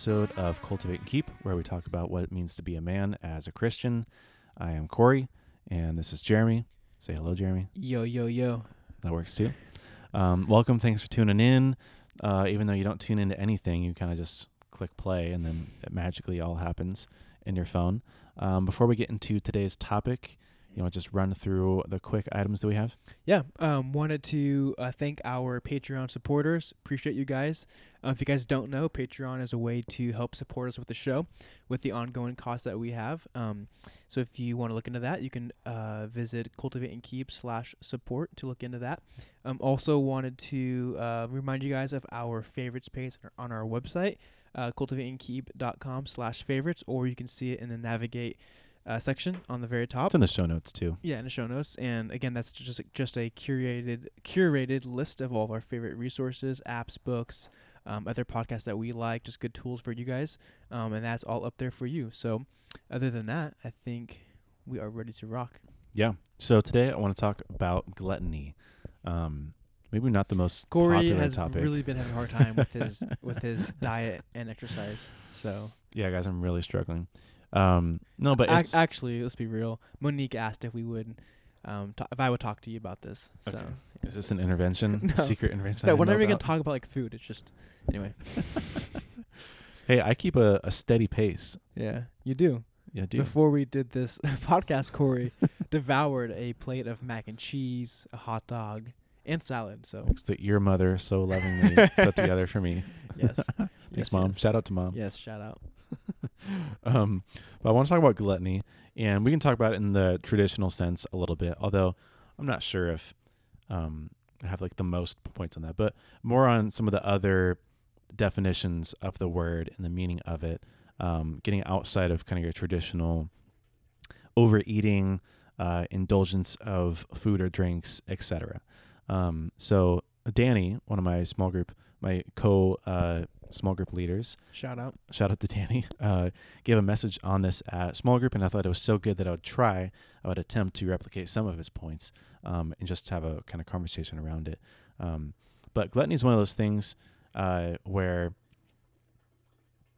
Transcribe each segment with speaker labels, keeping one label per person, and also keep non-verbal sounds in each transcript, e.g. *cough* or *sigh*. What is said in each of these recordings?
Speaker 1: episode of Cultivate and Keep, where we talk about what it means to be a man as a Christian. I am Corey, and this is Jeremy. Say hello, Jeremy.
Speaker 2: Yo, yo, yo.
Speaker 1: That works too. Um, welcome. Thanks for tuning in. Uh, even though you don't tune into anything, you kind of just click play, and then it magically all happens in your phone. Um, before we get into today's topic, you know, just run through the quick items that we have.
Speaker 2: Yeah, um, wanted to uh, thank our Patreon supporters. Appreciate you guys. Uh, if you guys don't know, Patreon is a way to help support us with the show, with the ongoing costs that we have. Um, so if you want to look into that, you can uh, visit Cultivate and Keep slash support to look into that. Um, also wanted to uh, remind you guys of our favorites page on our website, uh, cultivateandkeep.com slash favorites, or you can see it in the navigate uh, section on the very top.
Speaker 1: It's in the show notes too.
Speaker 2: Yeah, in the show notes, and again, that's just just a curated curated list of all of our favorite resources, apps, books, um, other podcasts that we like, just good tools for you guys, um, and that's all up there for you. So, other than that, I think we are ready to rock.
Speaker 1: Yeah. So today I want to talk about gluttony. Um, maybe not the most
Speaker 2: Corey
Speaker 1: popular
Speaker 2: has
Speaker 1: topic.
Speaker 2: really been having a hard time with his with his *laughs* diet and exercise. So,
Speaker 1: yeah, guys, I'm really struggling. Um, no, but
Speaker 2: Ac- actually, let's be real. Monique asked if we would. Um, ta- if I would talk to you about this, so
Speaker 1: Okay. is this an intervention? *laughs*
Speaker 2: No.
Speaker 1: Secret intervention? I
Speaker 2: no,
Speaker 1: didn't
Speaker 2: we're never gonna talk about like food. It's just anyway. *laughs*
Speaker 1: Hey, I keep a, a steady pace.
Speaker 2: Yeah, you do.
Speaker 1: Yeah, do.
Speaker 2: Before we did this *laughs* podcast, Corey devoured a plate of mac and cheese, a hot dog, and salad. So
Speaker 1: It's the your mother so lovingly put together for me.
Speaker 2: yes,
Speaker 1: Thanks,
Speaker 2: Yes,
Speaker 1: mom.
Speaker 2: yes.
Speaker 1: Shout out to mom.
Speaker 2: yes, shout out. *laughs*
Speaker 1: Um, but I want to talk about gluttony, and we can talk about it in the traditional sense a little bit. Although I'm not sure if um, I have like the most points on that, but more on some of the other definitions of the word and the meaning of it. Um, getting outside of kind of your traditional overeating, uh, indulgence of food or drinks, etc. Um, so Danny, one of my small group, my co uh, small group leaders,
Speaker 2: Shout out.
Speaker 1: shout out to Danny, uh, gave a message on this at small group, and I thought it was so good that I would try, I would attempt to replicate some of his points, um, and just have a kind of conversation around it. Um, but gluttony is one of those things uh, where,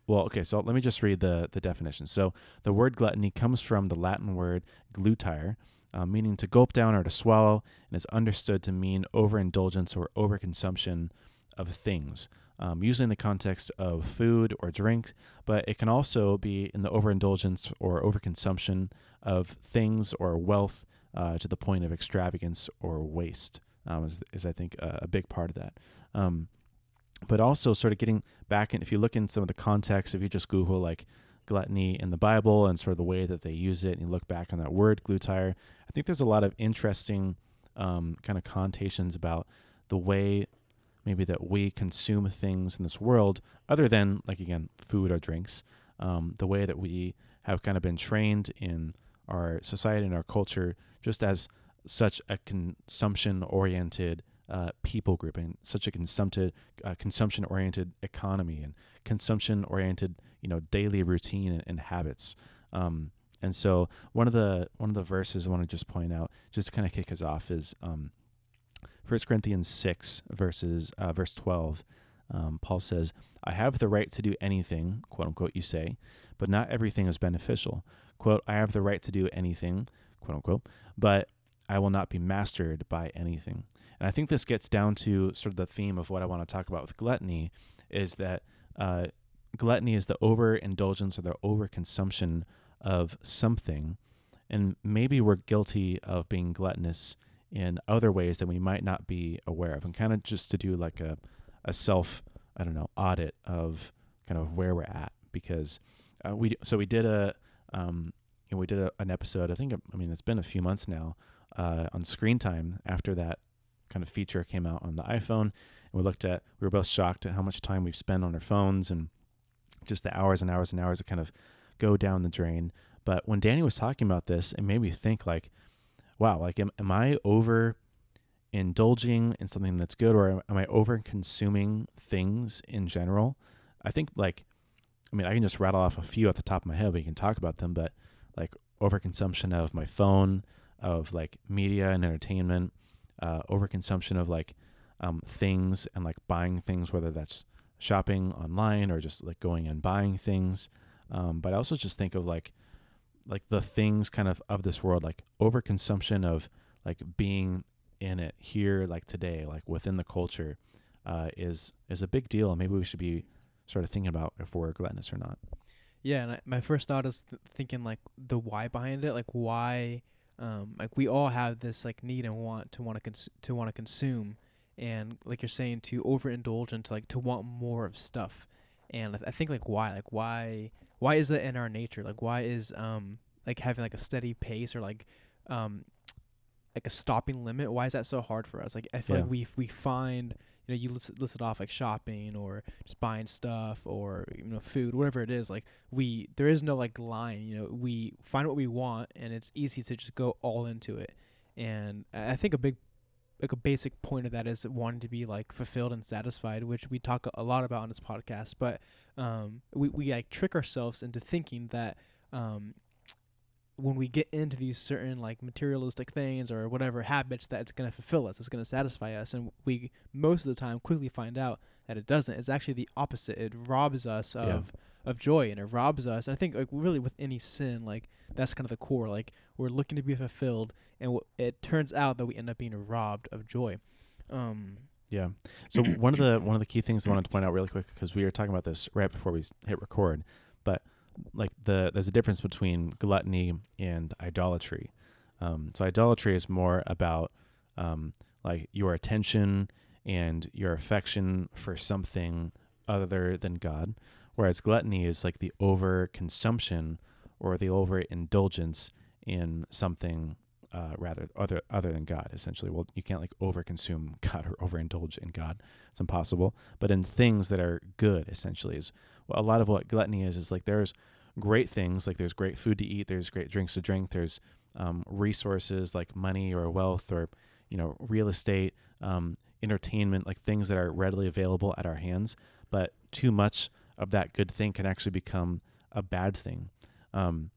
Speaker 1: well, okay, so let me just read the the definition. So the word gluttony comes from the Latin word glutire, uh, meaning to gulp down or to swallow, and is understood to mean overindulgence or overconsumption of things um, usually in the context of food or drink, but it can also be in the overindulgence or overconsumption of things or wealth uh, to the point of extravagance or waste, um, is, is I think a, a big part of that. Um, but also sort of getting back in, if you look in some of the context, if you just Google like gluttony in the Bible and sort of the way that they use it, and you look back on that word glutire, I think there's a lot of interesting um, kind of connotations about the way maybe that we consume things in this world other than like again food or drinks. Um, the way that we have kind of been trained in our society and our culture just as such a consumption oriented uh, people group and such a consumptive uh, consumption oriented economy and consumption oriented you know daily routine and, and habits. Um, and so one of the one of the verses I want to just point out just to kind of kick us off is um, 1 Corinthians 6, verses, uh, verse 12, um, Paul says, I have the right to do anything, quote unquote, you say, but not everything is beneficial. Quote, I have the right to do anything, quote unquote, but I will not be mastered by anything. And I think this gets down to sort of the theme of what I want to talk about with gluttony is that uh, gluttony is the overindulgence or the overconsumption of something. And maybe we're guilty of being gluttonous in other ways that we might not be aware of and kind of just to do like a, a self i don't know audit of kind of where we're at because uh, we so we did a um we did a, an episode i think i mean it's been a few months now uh, on screen time after that kind of feature came out on the iphone and we looked at we were both shocked at how much time we've spent on our phones and just the hours and hours and hours that kind of go down the drain. But when danny was talking about this it made me think like wow, like am, am I over indulging in something that's good or am, am I over consuming things in general? I think like I mean, I can just rattle off a few at the top of my head. We can talk about them, but like overconsumption of my phone, of like media and entertainment, uh, overconsumption of like um, things and like buying things, whether that's shopping online or just like going and buying things. Um, but I also just think of like like the things kind of of this world, like overconsumption of like being in it here, like today, like within the culture, uh, is is a big deal. And maybe we should be sort of thinking about if we're gluttonous or not.
Speaker 2: Yeah, and I, my first thought is th- thinking like the why behind it, like why, um, like we all have this like need and want to want to cons- to want to consume, and like you're saying to overindulge and to like to want more of stuff, and I, th- I think like why, like why, why is that in our nature? Like why is um like having like a steady pace or like um like a stopping limit? Why is that so hard for us? Like I feel
Speaker 1: Yeah.
Speaker 2: like we we find you know you list, listed off like shopping or just buying stuff or you know food whatever it is like we there is no like line you know we find what we want and it's easy to just go all into it and I think a big like a basic point of that is wanting to be like fulfilled and satisfied which we talk a lot about on this podcast but um we, we like trick ourselves into thinking that um when we get into these certain like materialistic things or whatever habits that it's going to fulfill us it's going to satisfy us and we most of the time quickly find out that it doesn't it's actually the opposite it robs us
Speaker 1: Yeah.
Speaker 2: Of joy and it robs us and i think like really with any sin like that's kind of the core like we're looking to be fulfilled and w- it turns out that we end up being robbed of joy um
Speaker 1: Yeah. So *clears throat* one of the one of the key things I wanted to point out really quick because we were talking about this right before we hit record, but like the there's a difference between gluttony and idolatry. Um, so idolatry is more about um, like your attention and your affection for something other than God, whereas gluttony is like the over consumption or the over indulgence in something uh, rather other other than God. Essentially, well, you can't like overconsume *laughs* God or overindulge in God. It's impossible. But in things that are good, essentially, is well, a lot of what gluttony is. Is like there's great things, like there's great food to eat, there's great drinks to drink, there's um, resources like money or wealth or you know real estate, um, entertainment, like things that are readily available at our hands. But too much of that good thing can actually become a bad thing. Um,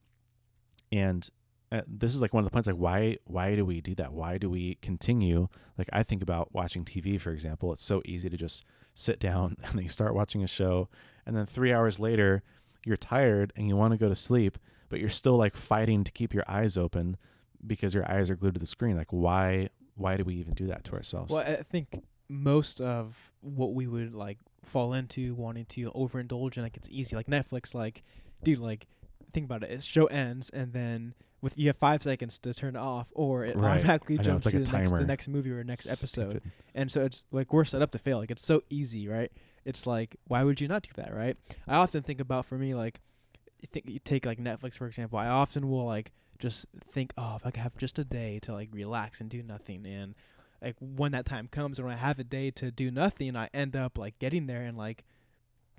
Speaker 1: and uh, this is like one of the points like why why do we do that? Why do we continue? Like i think about watching tv for example. It's so easy to just sit down *laughs* and you start watching a show and then three hours later you're tired and you want to go to sleep but you're still like fighting to keep your eyes open because your eyes are glued to the screen. Like why why do we even do that to ourselves?
Speaker 2: Well, I think most of what we would like fall into wanting to overindulge in, like it's easy, like Netflix. Like, dude, like think about it. It show ends, and then with you have five seconds to turn it off, or it
Speaker 1: Right.
Speaker 2: automatically
Speaker 1: I know,
Speaker 2: jumps
Speaker 1: like
Speaker 2: to the next, the next movie or next episode.
Speaker 1: Stupid.
Speaker 2: And so it's like we're set up to fail. Like it's so easy, right? It's like why would you not do that, right? I often think about for me like you think you take like Netflix for example. I often will like just think, oh, if I could have just a day to like relax and do nothing, and like when that time comes, when I have a day to do nothing, I end up like getting there and like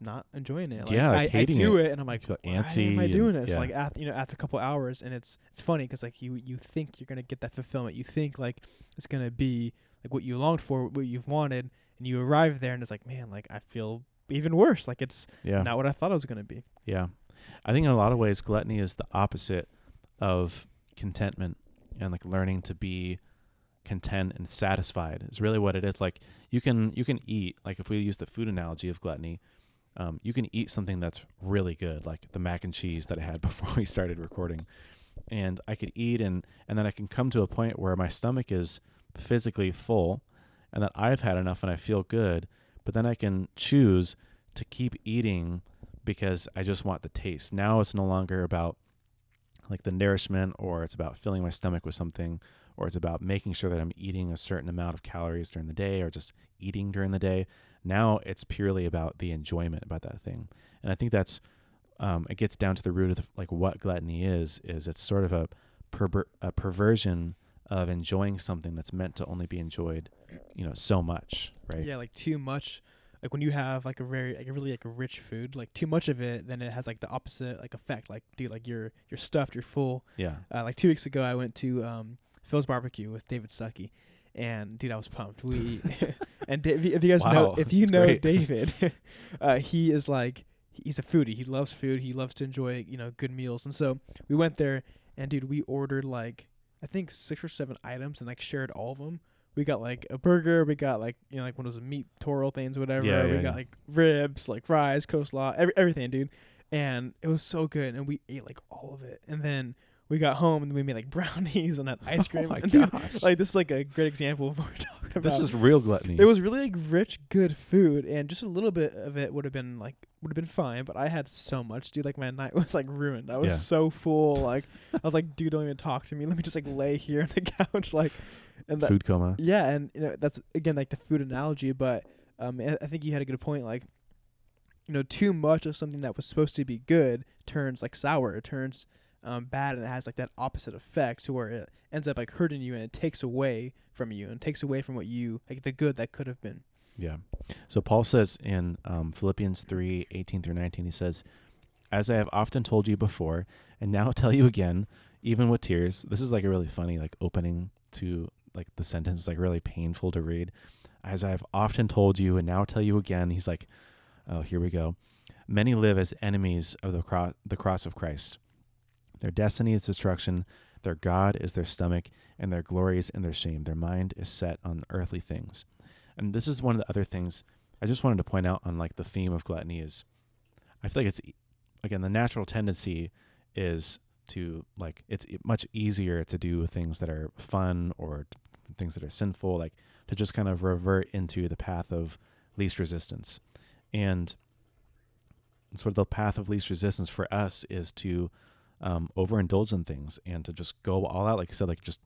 Speaker 2: not enjoying it. Like,
Speaker 1: Yeah, like
Speaker 2: I, I do it. and I'm like, why am I doing this?
Speaker 1: yeah.
Speaker 2: Like after you know after a couple hours, and it's it's funny because like you you think you're gonna get that fulfillment. You think like it's gonna be like what you longed for, what you've wanted, and you arrive there, and it's like, man, like I feel even worse. Like it's
Speaker 1: yeah
Speaker 2: not what I thought it was gonna be.
Speaker 1: Yeah. I think in a lot of ways gluttony is the opposite of contentment and like learning to be content and satisfied is really what it is. Like you can you can eat, like if we use the food analogy of gluttony, um, you can eat something that's really good, like the mac and cheese that I had *laughs* before we started recording. And I could eat and and then I can come to a point where my stomach is physically full and that I've had enough and I feel good, but then I can choose to keep eating because I just want the taste. Now it's no longer about like the nourishment or it's about filling my stomach with something or it's about making sure that I'm eating a certain amount of calories during the day or just eating during the day. Now it's purely about the enjoyment about that thing. And I think that's um, it gets down to the root of like what gluttony is is it's sort of a perver- a perversion of enjoying something that's meant to only be enjoyed, you know, so much, right?
Speaker 2: Yeah, like too much. Like when you have like a very like a really like a rich food, like too much of it, then it has like the opposite like effect. Like dude, like you're you're stuffed, you're full.
Speaker 1: Yeah.
Speaker 2: Uh, like two weeks ago, I went to um, Phil's barbecue with David Stuckey, and dude, I was pumped. We *laughs* *laughs* and da- if you guys know if you know
Speaker 1: great.
Speaker 2: David, *laughs* uh, he is like he's a foodie. He loves food. He loves to enjoy you know good meals. And so we went there, and dude, we ordered like I think six or seven items, and like shared all of them we got like a burger, we got like you know like one of those meat toro things, whatever.
Speaker 1: Yeah,
Speaker 2: we
Speaker 1: yeah,
Speaker 2: got like ribs, like fries, coleslaw, every, everything, dude. And it was so good, and we ate like all of it. And then we got home and we made like *laughs* brownies and had ice cream.
Speaker 1: Oh my
Speaker 2: dude,
Speaker 1: gosh.
Speaker 2: like this is like a great example of *laughs* what we're talking about.
Speaker 1: this is real gluttony.
Speaker 2: It was really like rich, good food, and just a little bit of it would have been like would have been fine. But I had so much, dude. Like my night *laughs* was like ruined. I was
Speaker 1: Yeah.
Speaker 2: so full. Like I was like, dude, don't even talk to me. Let me just like lay here on the couch, like, and that
Speaker 1: food coma.
Speaker 2: yeah, and you know that's again like the food analogy, but um, I think you had a good point. Like, you know, too much of something that was supposed to be good turns like sour. It turns um, bad, and it has like that opposite effect to where it ends up like hurting you, and it takes away from you, and takes away from what you like the good that could have been.
Speaker 1: Yeah. So Paul says in um, Philippians 3 18 through 19, he says, As I have often told you before, and now tell you again, even with tears, this is like a really funny, like opening to like the sentence, is like really painful to read. As I have often told you, and now tell you again, he's like, Oh, here we go. Many live as enemies of the, cro- the cross of Christ. Their destiny is destruction, their God is their stomach, and their glory is in their shame. Their mind is set on earthly things and this is one of the other things I just wanted to point out on like the theme of gluttony is I feel like it's again the natural tendency is to like it's much easier to do things that are fun or things that are sinful like to just kind of revert into the path of least resistance and sort of the path of least resistance for us is to um, overindulge in things and to just go all out like I said like just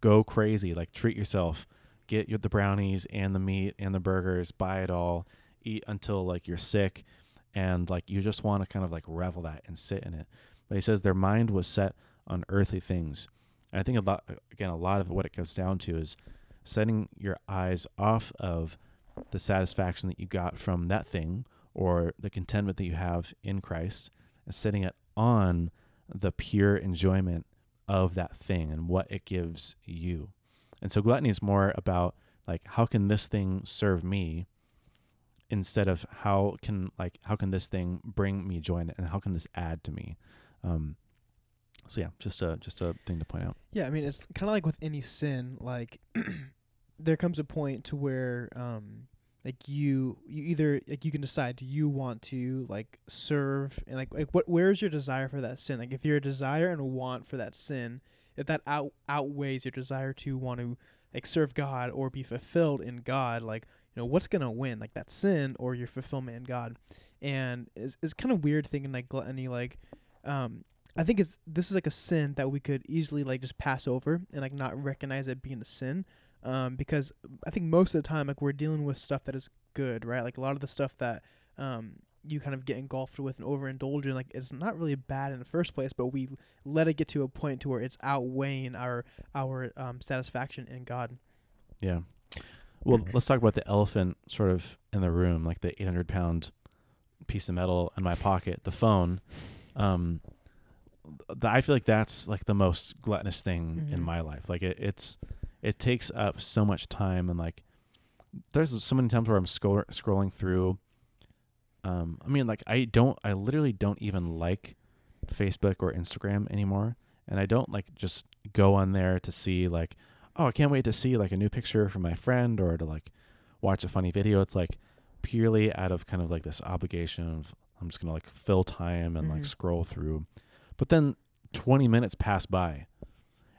Speaker 1: go crazy like treat yourself get your, the brownies and the meat and the burgers, buy it all, eat until like you're sick, and like you just want to kind of like revel that and sit in it. But he says their mind was set on earthly things. And I think a lot again a lot of what it comes down to is setting your eyes off of the satisfaction that you got from that thing or the contentment that you have in Christ and setting it on the pure enjoyment of that thing and what it gives you. And so gluttony is more about like how can this thing serve me instead of how can like how can this thing bring me joy and how can this add to me. Um, so yeah, just a just a thing to point out.
Speaker 2: Yeah, I mean it's kind of like with any sin. Like *clears throat* there comes a point to where um like you you either like you can decide do you want to like serve and like like what where's your desire for that sin? Like if your desire and want for that sin, if that out outweighs your desire to want to like serve God or be fulfilled in God, like you know what's gonna win, like that sin or your fulfillment in God. And it's it's kind of weird thinking like gluttony like um I think it's this is like a sin that we could easily like just pass over and like not recognize it being a sin. Um, because I think most of the time like we're dealing with stuff that is good, right? Like a lot of the stuff that um you kind of get engulfed with and overindulge in, like it's not really bad in the first place, but we let it get to a point to where it's outweighing our our um, satisfaction in God.
Speaker 1: Yeah. Well, let's talk about the elephant sort of in the room, like the 800 pound piece of metal in my pocket, the phone. Um, th- I feel like that's like the most gluttonous thing in
Speaker 2: Mhm.
Speaker 1: my life. Like it, it's, it takes up so much time and like, there's so many times where I'm scroll- scrolling through. Um, I mean, like I don't, I literally don't even like Facebook or Instagram anymore, and I don't like just go on there to see like, oh, I can't wait to see like a new picture from my friend or to like watch a funny video. It's like purely out of kind of like this obligation of I'm just gonna like fill time and like
Speaker 2: Mhm.
Speaker 1: scroll through. But then 20 minutes pass by,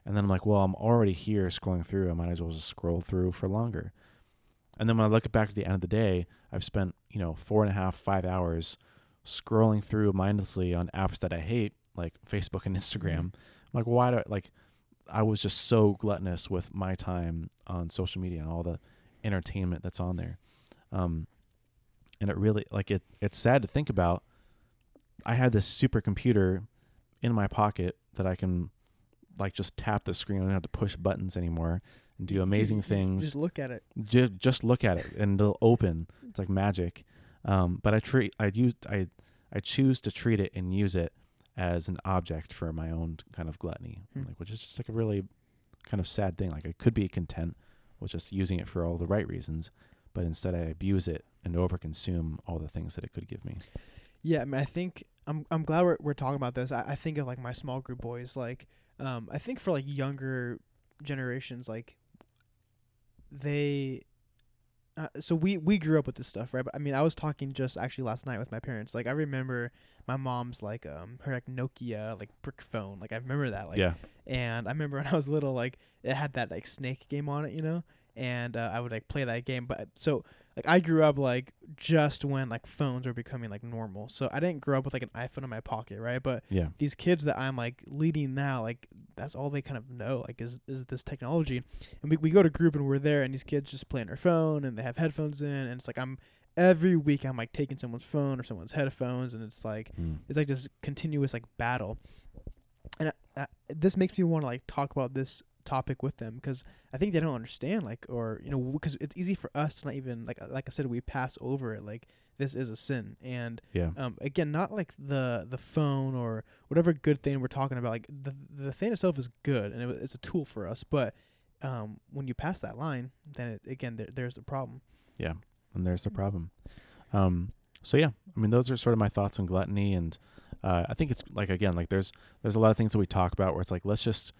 Speaker 1: and then I'm like, well, I'm already here scrolling through. I might as well just scroll through for longer. And then when I look back at the end of the day, I've spent you know four and a half, five hours scrolling through mindlessly on apps that I hate, like Facebook and Instagram. I'm like, why do I, like? I was just so gluttonous with my time on social media and all the entertainment that's on there. Um, and it really like it. It's sad to think about. I had this supercomputer in my pocket that I can like just tap the screen. I don't have to push buttons anymore and do amazing
Speaker 2: you
Speaker 1: things
Speaker 2: Just look at it.
Speaker 1: ju- just look at it and it'll open. It's like magic. Um, but I treat I use I I choose to treat it and use it as an object for my own kind of gluttony,
Speaker 2: Hmm.
Speaker 1: like which is just like a really kind of sad thing. Like I could be content with just using it for all the right reasons, but instead I abuse it and overconsume all the things that it could give me.
Speaker 2: Yeah, I mean, I think I'm I'm glad we're we're talking about this. I, I think of like my small group boys. Like, um, I think for like younger generations, like they uh, so we we grew up with this stuff, right? But I mean, I was talking just actually last night with my parents. Like I remember my mom's like um her like Nokia like brick phone. Like I remember that. Like
Speaker 1: yeah.
Speaker 2: and I remember when I was little, like it had that like snake game on it, you know, and uh, I would like play that game. But so like I grew up like just when like phones were becoming like normal. So I didn't grow up with like an iPhone in my pocket, right? But
Speaker 1: Yeah.
Speaker 2: these kids that I'm like leading now, like that's all they kind of know, like is is this technology. And we we go to group and we're there, and these kids just play on their phone and they have headphones in, and it's like I'm every week I'm like taking someone's phone or someone's headphones, and it's like
Speaker 1: Mm.
Speaker 2: it's like this continuous like battle and I, I, this makes me want to like talk about this topic with them because i think they don't understand like or you know because it's easy for us to not even like like i said we pass over it like this is a sin and
Speaker 1: Yeah.
Speaker 2: um again not like the the phone or whatever good thing we're talking about like the the thing itself is good and it, it's a tool for us but um when you pass that line then it, again there, there's the problem yeah
Speaker 1: and there's the problem. Um, so yeah, I mean, those are sort of my thoughts on gluttony, and uh, I think it's like again, like there's there's a lot of things that we talk about where it's like let's just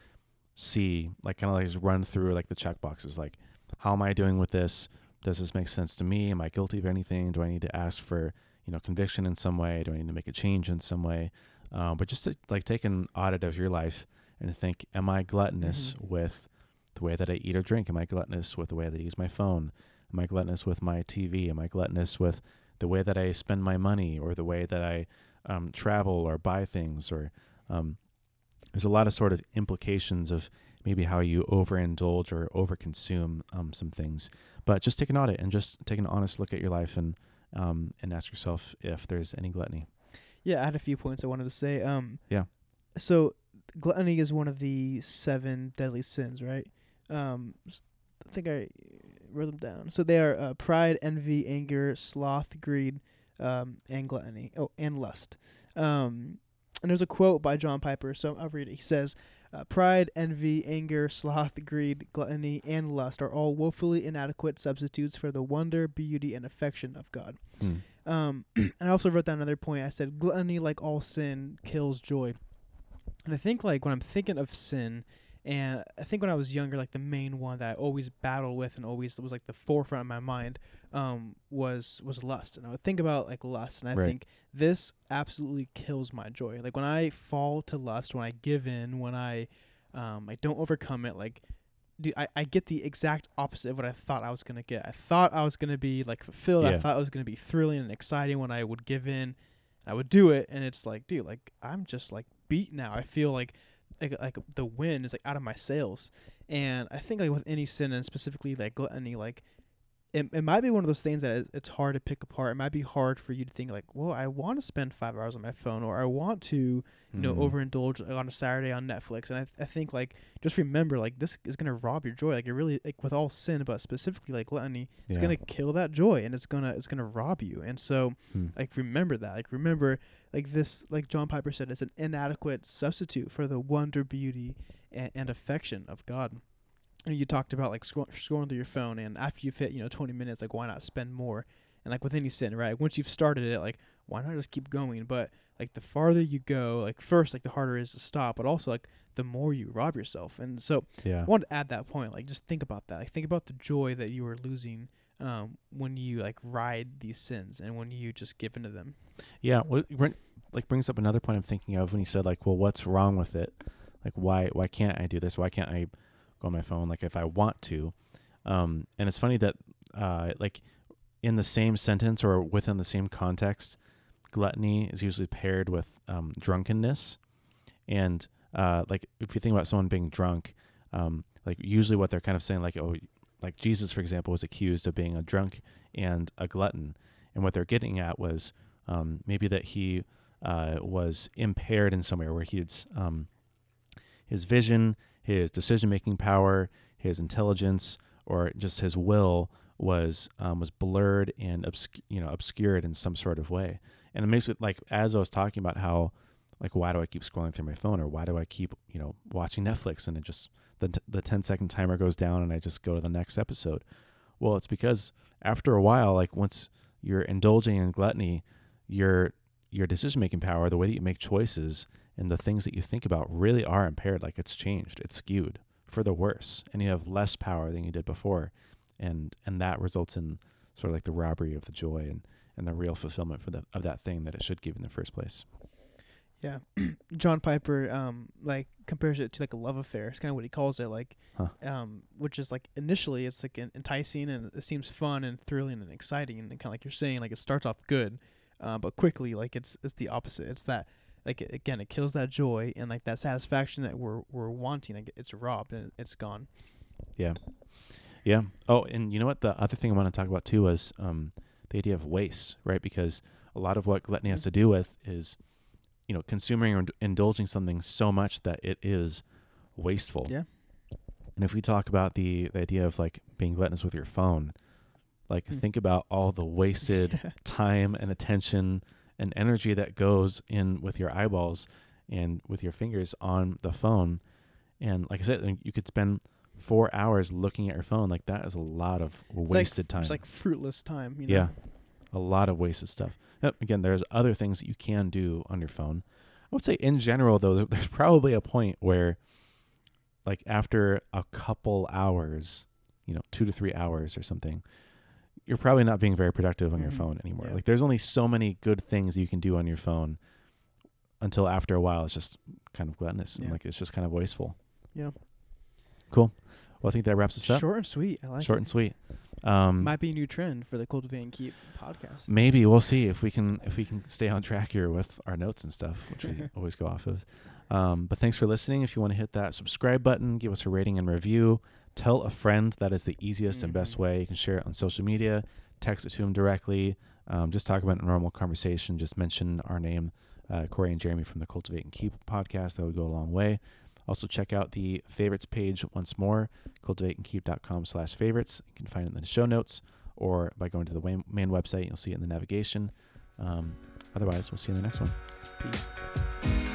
Speaker 1: see, like kind of like just run through like the check boxes, like how am I doing with this? Does this make sense to me? Am I guilty of anything? Do I need to ask for you know conviction in some way? Do I need to make a change in some way? Um, but just to like take an audit of your life and think, am I gluttonous
Speaker 2: Mhm.
Speaker 1: with the way that I eat or drink? Am I gluttonous with the way that I use my phone? Am I gluttonous with my TV? Am I gluttonous with the way that I spend my money or the way that I um, travel or buy things? Or um, there's a lot of sort of implications of maybe how you overindulge or overconsume um, some things. But just take an audit and just take an honest look at your life and um, and ask yourself if there's any gluttony.
Speaker 2: Yeah, I had a few points I wanted to say. Um,
Speaker 1: Yeah.
Speaker 2: So gluttony is one of the seven deadly sins, right? Um, I think I wrote them down. So they are uh, pride, envy, anger, sloth, greed, um, and gluttony. Oh, and lust. Um, and there's a quote by John Piper, so I'll read it. He says, uh, "Pride, envy, anger, sloth, greed, gluttony, and lust are all woefully inadequate substitutes for the wonder, beauty, and affection of God."
Speaker 1: Hmm.
Speaker 2: Um, *clears throat* and I also wrote down another point. I said gluttony, like all sin, kills joy. And I think like when I'm thinking of sin, and I think when I was younger, like the main one that I always battled with and always was like the forefront of my mind, um, was was lust. And I would think about like lust, and I
Speaker 1: Right.
Speaker 2: think this absolutely kills my joy. Like when I fall to lust, when I give in, when I, um, I don't overcome it, like dude, I, I get the exact opposite of what I thought I was gonna get. I thought I was gonna be like fulfilled. I thought it was gonna be thrilling and exciting when I would give in. I would do it, and it's like, dude, like I'm just like beat now. I feel like like like the wind is like out of my sails. And I think like with any sin and specifically like gluttony, like it, it might be one of those things that is, it's hard to pick apart. It might be hard for you to think like, well, I want to spend five hours on my phone, or I want to you know
Speaker 1: Mhm.
Speaker 2: overindulge on a Saturday on Netflix. And I I think like just remember like this is gonna rob your joy. Like it really like with all sin, but specifically like gluttony, it's
Speaker 1: Yeah.
Speaker 2: gonna kill that joy and it's gonna it's gonna rob you. And so
Speaker 1: Hmm.
Speaker 2: like remember that. Like remember like this like John Piper said, it's an inadequate substitute for the wonder, beauty, and affection of God. And you talked about like scroll, scrolling through your phone, and after you've hit you know 20 minutes, like why not spend more? And like with any sin, right? Once you've started it, like why not just keep going? But like the farther you go, like first, like the harder it is to stop, but also like the more you rob yourself. And so
Speaker 1: Yeah.
Speaker 2: I wanted to add that point. Like, just think about that. Like, think about the joy that you are losing um, when you like ride these sins and when you just give into them.
Speaker 1: Yeah, well, like brings up another point I'm thinking of when you said like, well, what's wrong with it? Like, why why can't I do this? Why can't I go on my phone? Like, if I want to, um, and it's funny that uh, like in the same sentence or within the same context, gluttony is usually paired with um, drunkenness, and uh, like if you think about someone being drunk, um, like usually what they're kind of saying like, oh, like Jesus, for example, was accused of being a drunk and a glutton, and what they're getting at was um, maybe that he uh, was impaired in some way, where he's um, his vision, his decision making power, his intelligence, or just his will was um, was blurred and obsc- you know obscured in some sort of way. And it makes it like as I was talking about how like why do I keep scrolling through my phone or why do I keep you know watching Netflix and it just the t- the 10 second timer goes down and I just go to the next episode. Well, it's because after a while, like once you're indulging in gluttony, your your decision making power, the way that you make choices, and the things that you think about really are impaired. Like it's changed, it's skewed for the worse, and you have less power than you did before. and and that results in sort of like the robbery of the joy and and the real fulfillment for the of that thing that it should give in the first place.
Speaker 2: Yeah, *clears throat* John Piper um like compares it to like a love affair. It's kind of what he calls it, like,
Speaker 1: Huh.
Speaker 2: um, which is like initially it's like en- enticing and it seems fun and thrilling and exciting and kind of like you're saying, like it starts off good, uh, but quickly like it's it's the opposite. It's that like again it kills that joy and like that satisfaction that we're we're wanting. Like it's robbed and it's gone.
Speaker 1: Yeah. Yeah. Oh, and you know what? The other thing I want to talk about too was um, the idea of waste, right? Because a lot of what gluttony has to do with is, you know, consuming or ind- indulging something so much that it is wasteful.
Speaker 2: Yeah.
Speaker 1: And if we talk about the, the idea of like being gluttonous with your phone, like
Speaker 2: Hmm.
Speaker 1: think about all the wasted *laughs* time and attention and energy that goes in with your eyeballs and with your fingers on the phone. And like I said, you could spend four hours looking at your phone. Like that is a lot of wasted time.
Speaker 2: It's like fruitless time. You know?
Speaker 1: yeah, a lot of wasted stuff. Yep, again, there's other things that you can do on your phone. I would say in general, though, there's probably a point where, like after a couple hours, you know, two to three hours or something, you're probably not being very productive on your
Speaker 2: Mhm.
Speaker 1: phone anymore.
Speaker 2: Yeah.
Speaker 1: Like there's only so many good things you can do on your phone until after a while it's just kind of gluttonous and like it's just kind of wasteful.
Speaker 2: Yeah.
Speaker 1: Cool. Well, I think that wraps us up.
Speaker 2: Short and sweet. I like
Speaker 1: Short
Speaker 2: it.
Speaker 1: and sweet. Um,
Speaker 2: Might be a new trend for the Cultivate and Keep podcast.
Speaker 1: maybe we'll see if we can if we can stay on track here with our notes and stuff, which we *laughs* always go off of. Um, but thanks for listening. If you want to hit that subscribe button, give us a rating and review. Tell a friend. That is the easiest and best
Speaker 2: Mhm.
Speaker 1: way. You can share it on social media, text it to them directly. Um, just talk about a normal conversation. Just mention our name, uh, Corey and Jeremy from the Cultivate and Keep podcast. That would go a long way. Also, check out the favorites page once more, cultivateandkeep.com slash favorites. You can find it in the show notes or by going to the main, main website. You'll see it in the navigation. Um, otherwise, we'll see you in the next one.
Speaker 2: Peace.